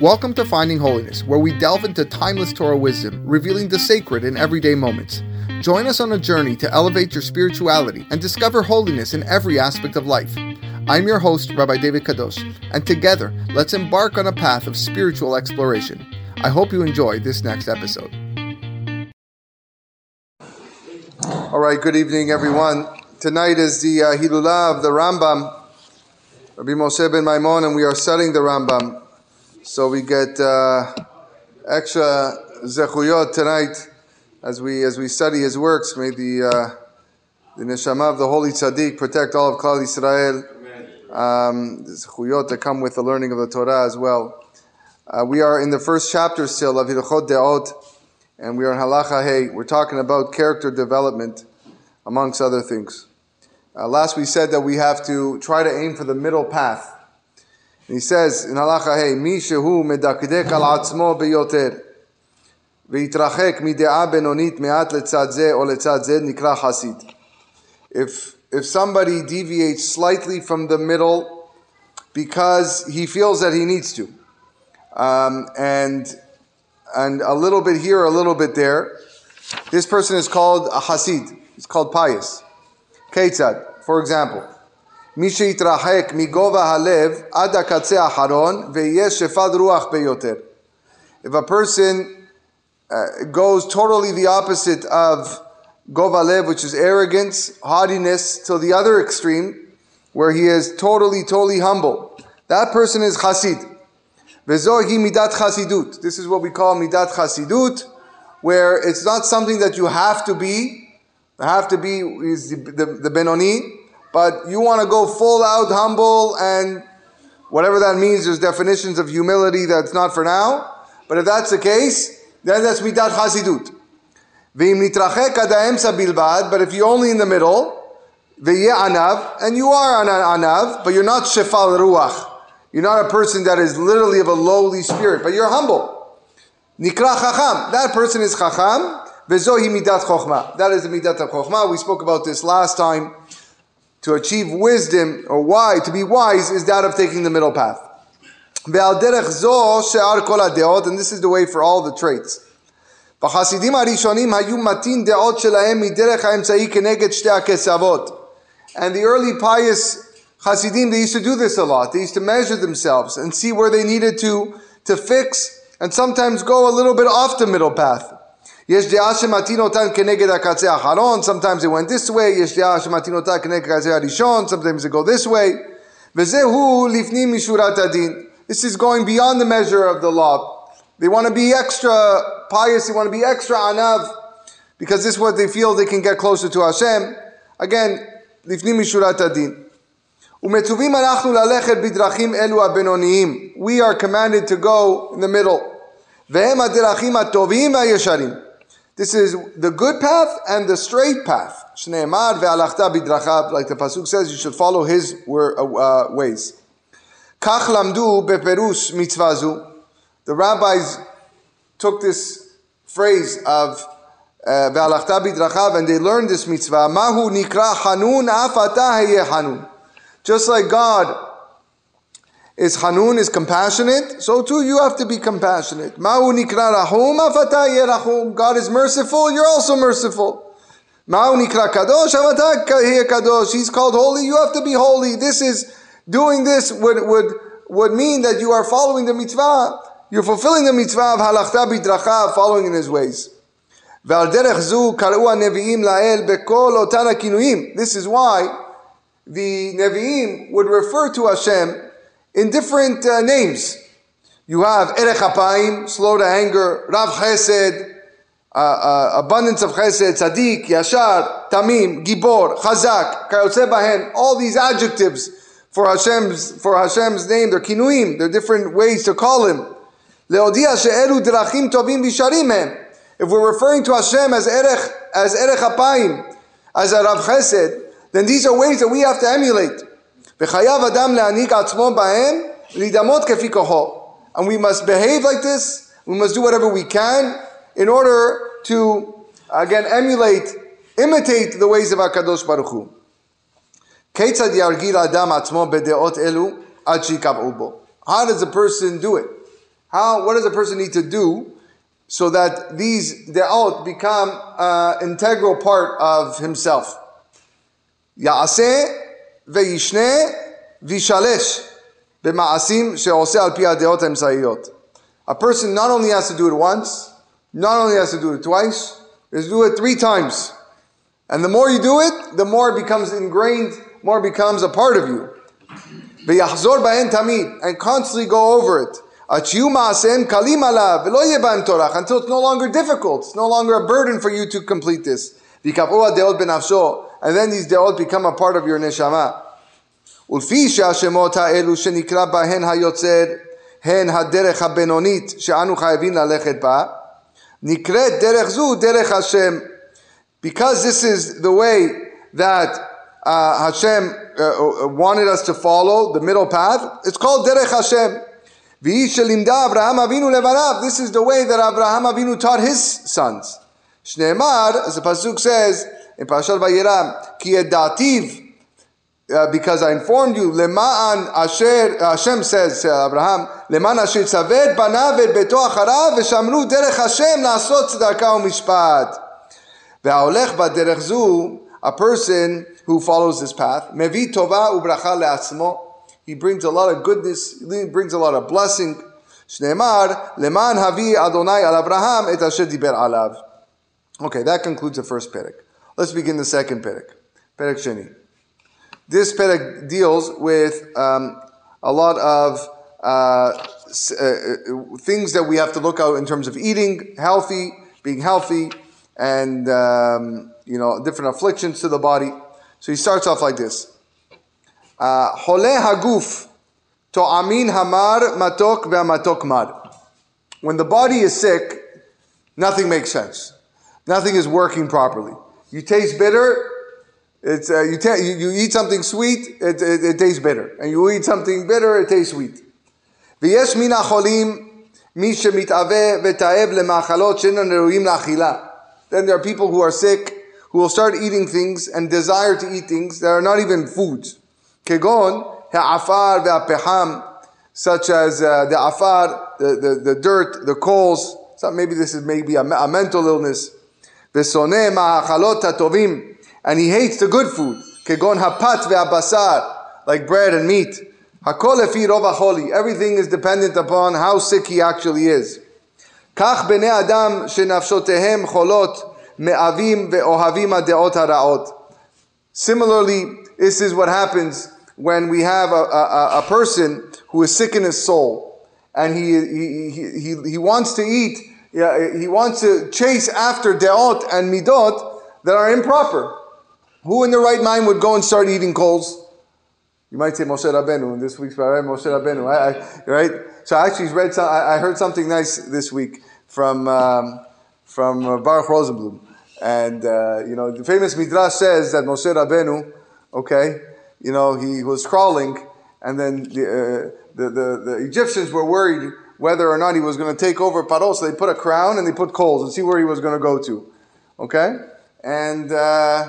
Welcome to Finding Holiness, where we delve into timeless Torah wisdom, revealing the sacred in everyday moments. Join us on a journey to elevate your spirituality and discover holiness in every aspect of life. I'm your host, Rabbi David Kadosh, and together, let's embark on a path of spiritual exploration. I hope you enjoy this next episode. All right, good evening, everyone. Tonight is the uh, Hilulah of the Rambam, Rabbi Moshe ben Maimon, and we are studying the Rambam. So we get uh, extra zechuyot tonight as we as we study his works. May the uh, the neshama of the holy tzaddik protect all of Klal Yisrael. Um, zechuyot that come with the learning of the Torah as well. Uh, we are in the first chapter still of Hilchot Deot, and we are in Halacha Hey. We're talking about character development, amongst other things. Uh, last we said that we have to try to aim for the middle path. And he says in Halacha Hey, Mi shehu medakdek al atzmo beyoter, ויתרחק מדעה בינונית מעט לצד זה או לצד זה נקרא חסיד. If, if somebody deviates slightly from the middle because he feels that he needs to, um, and, and a little bit here, a little bit there, this person is called a hasid. It's called pious. Ketzad, for example, מי שיתרחק מגובה הלב עד הקצה האחרון ויהיה שפד רוח ביותר. If a person uh, goes totally the opposite of gova lev, which is arrogance, haughtiness, to the other extreme, where he is totally, totally humble. That person is chasid. Vezohi midat chasidut. This is what we call midat chasidut, where it's not something that you have to be. Have to be is the, the, the benoni, but you want to go full out humble and whatever that means. There's definitions of humility that's not for now. But if that's the case, then that's midat chasidut. But if you're only in the middle, anav, and you are an anav, but you're not shefal ruach. You're not a person that is literally of a lowly spirit, but you're humble. Nikra chacham, that person is chacham, v'zohi midat chokhmah. That is the midat of chokhmah. We spoke about this last time To achieve wisdom, or why, to be wise, is that of taking the middle path. And this is the way for all the traits. בחסידים הראשונים היו מתין דעות שלהם מדרך האמצעי כנגד שתי הכסבות. And the early pious Hasidim, they used to do this a lot. They used to measure themselves and see where they needed to, to fix and sometimes go a little bit off the middle path. יש דעה שמתין אותן כנגד הקצה האחרון, sometimes it went this way, יש דעה שמתין אותה כנגד הקצה הראשון, sometimes it go this way. וזהו לפנים משורת הדין. This is going beyond the measure of the law. They want to be extra pious, they want to be extra anav, because this is what they feel they can get closer to Hashem. Again, לפנים משורת הדין. ומצווים אנחנו ללכת בדרכים אלו הבינוניים. We are commanded to go in the middle. והם הדרכים הטובים והישרים. This is the good path and the straight path. Like the pasuk says, you should follow his uh, uh, ways. The rabbis took this phrase of uh, ve'alachta bidrachav and they learned this mitzvah. Just like God is Hanun, is compassionate, so too you have to be compassionate. God is merciful, you're also merciful. Kadosh. He's called holy, you have to be holy. This is Doing this would, would, would mean that you are following the mitzvah, you're fulfilling the mitzvah of halachta bidracha, following in his ways. This is why the Nevi'im would refer to Hashem in different uh, names. You have Erech Apayim, slow to anger, Rav Chesed, uh, uh, abundance of Chesed, Tzaddik, Yashar, Tamim, Gibor, Chazak, Kayotze Bahen, all these adjectives for Hashem's for Hashem's name. They're kinuim. They're different ways to call him. Leodia she'elu drachim tovim bisharim If we're referring to Hashem as erech as erech apayim, as a Rav Chesed, then these are ways that we have to emulate. V'chayav adam le'anik atzmo ba'em lidamot kefi koho. And we must behave like this. We must do whatever we can in order to again emulate, imitate the ways of Hakadosh Baruch Hu. כיצד ירגיל האדם עצמו בדעות אלו עד שיקבעו בו? How does a person do it? How, what does a person need to do so that these de'ot become an integral part of himself? Ya'aseh ve'yishne v'shalesh b'ma'asim she'oseh al pi ha'de'ot ha'emsayiyot. A person not only has to do it once, not only has to do it twice, he has to do it three times. And the more you do it, the more it becomes ingrained, more it becomes a part of you. ויחזור בהן תמיד, and constantly go over it. עד שיהיו מעשיהם קלים עליו, ולא יהיה בהם טורח, until it's no longer difficult, it's no longer a burden for you to complete this. ויקבעו הדעות בנפשו, and then these דעות become a part of your neshama. ולפי שהשמות האלו שנקרא בהן היוצר, הן הדרך הבינונית שאנו חייבים ללכת בה, נקראת דרך זו דרך השם. Because this is the way that uh, Hashem uh, wanted us to follow, the middle path, it's called Derech Hashem. This is the way that Abraham Avinu taught his sons. Shneemar, as the pasuk says in Parashat Vayiram, ki edativ, uh, because I informed you, lema'an asher, Hashem says to Abraham, lema'an asher tzaved banav et beto acharav v'shamru derech Hashem la'asot tzedakah u'mishpat. Ve'aolech ba'derech zu, a person who follows this path, mevi tova u'bracha le'atzmo, he brings a lot of goodness, he brings a lot of blessing. Shneemar, leman havi Adonai al Abraham et asher diber alav. Okay, that concludes the first perek. Let's begin the second perek. Perek Sheni. This perek deals with um, a lot of uh, uh, things that we have to look out in terms of eating healthy, being healthy, and um, you know different afflictions to the body. So he starts off like this. Hole haguf to'amin hamar matok ve'amatok mar. When the body is sick, nothing makes sense. Nothing is working properly. You taste bitter, it's, uh, you, ta- you, you, eat something sweet, it, it, it, tastes bitter. And you eat something bitter, it tastes sweet. ויש מן החולים מי שמתאווה ותאב למאכלות שאינן ראויים לאכילה. Then there are people who are sick who will start eating things and desire to eat things that are not even foods. Kegon, ha'afar ve'apeham, such as uh, the afar, the, the, the dirt, the coals. So maybe this is maybe a, a mental illness. V'soneh ma'achalot tovim, and he hates the good food. Kegon hapat ve'abasar, like bread and meat. Hakol efi rov Everything is dependent upon how sick he actually is. כך בני אדם שנפשותיהם חולות מאבים ואוהבים הדעות הרעות. Similarly, this is what happens when we have a, a, a person who is sick in his soul and he, he, he, he wants to eat, he wants to chase after de'ot and midot that are improper. Who in the right mind would go and start eating coals? You might say Moshe Rabbeinu in this week's Parah, Moshe Rabbeinu, I, I, right? So I actually read, some, I, I, heard something nice this week from um, from uh, Baruch Rosenblum, and uh, you know the famous midrash says that Moshe Rabbeinu, okay, you know, he was crawling, and then the, uh, the, the, the, Egyptians were worried whether or not he was going to take over Paro, so they put a crown and they put coals and see where he was going to go to. Okay? And, uh,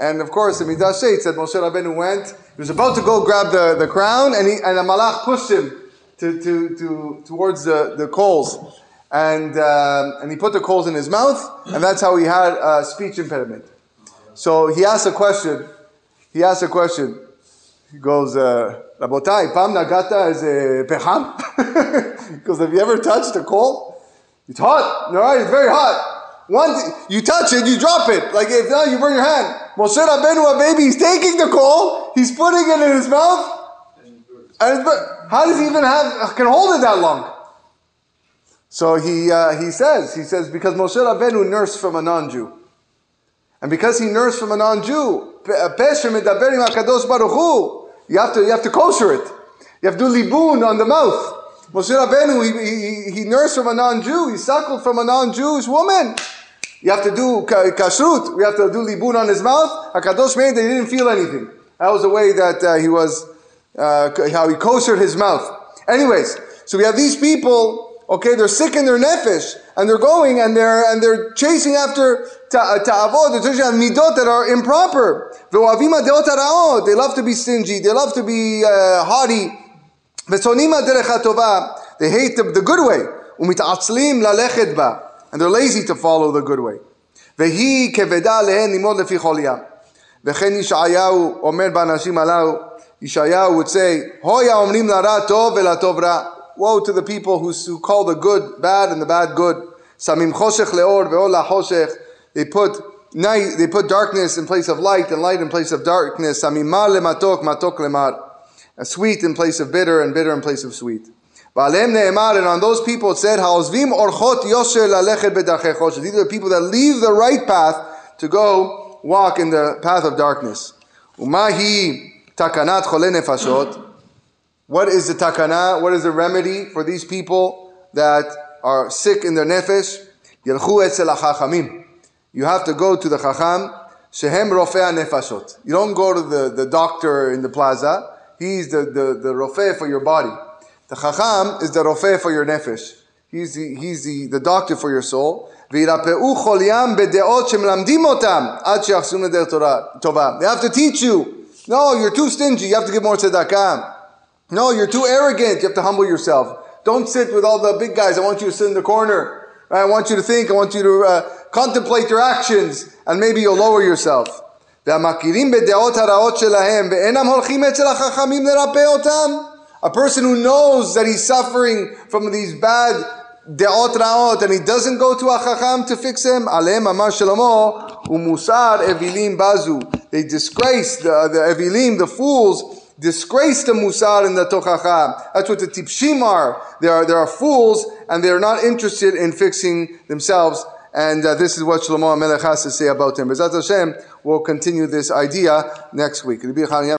and of course, the Midrash says that Moshe Rabbeinu went, he was about to go grab the, the crown, and, he, and a malach pushed him to, to, to, towards the, the coals. And, uh, and he put the coals in his mouth, and that's how he had a speech impediment. So he asked a question. He asked a question. He goes, uh, Rabotai, Pam Nagata is a he Have you ever touched a coal? It's hot. No, right, it's very hot. Once you touch it, you drop it. Like if not, you burn your hand. Moshe Rabbeinu, a baby, he's taking the coal, he's putting it in his mouth, and how does he even have can hold it that long? So he uh, he says he says because Moshe Rabbeinu nursed from a non-Jew, and because he nursed from a non-Jew, you have to, you have to kosher it. You have to do libun on the mouth. Moshe Rabbeinu, he, he, he nursed from a non-Jew. He suckled from a non-Jewish woman. You have to do kashrut. We have to do libun on his mouth. Hakadosh made they didn't feel anything. That was the way that uh, he was, uh, how he koshered his mouth. Anyways, so we have these people Okay, they're sick in their nefesh, and they're going and they're and they're chasing after ta'avod, they're chasing after midot that are improper. They love to be stingy. They love to be uh, haughty. They hate the, the good way. ומתעצלים ללכת בה. And they're lazy to follow the good way. והיא כבדה להן ללמוד לפי כל ים. וכן ישעיהו אומר באנשים הללו, ישעיהו would say, הוי האומרים לרע טוב ולטוב רע. Woe to the people who, who call the good bad and the bad good. שמים חושך לאור ואור לחושך. They put night, they put darkness in place of light and light in place of darkness. שמים מר למתוק, מתוק למר. sweet in place of bitter and bitter in place of sweet. And on those people it said, orchot yosher. These are the people that leave the right path to go walk in the path of darkness. Umahi takanat nefashot. What is the takana? What is the remedy for these people that are sick in their nefesh? Yelchu etzel. You have to go to the chacham. Shehem rofea nefashot. You don't go to the, the doctor in the plaza. He's the, the, the rofe for your body. The chacham is the rofe for your nefesh. He's the, he's the, the doctor for your soul. They have to teach you. No, you're too stingy. You have to give more tzedakah. No, you're too arrogant. You have to humble yourself. Don't sit with all the big guys. I want you to sit in the corner. I want you to think. I want you to uh, contemplate your actions, and maybe you'll lower yourself. והמכירים בדעות הרעות שלהם ואינם הולכים אצל החכמים לרפא אותם. A person who knows that he's suffering from these bad deot raot and he doesn't go to a chacham to fix him, עליהם אמר שלמה, ומוסר אווילים בזו. They disgrace the, the evilim, the fools, disgrace the musar and the tochacha. That's what the tipshim are. They are, they are fools and they are not interested in fixing themselves. and uh, this is what Shlomo HaMelech has to say about him. Bezat Hashem, we'll continue this idea next week.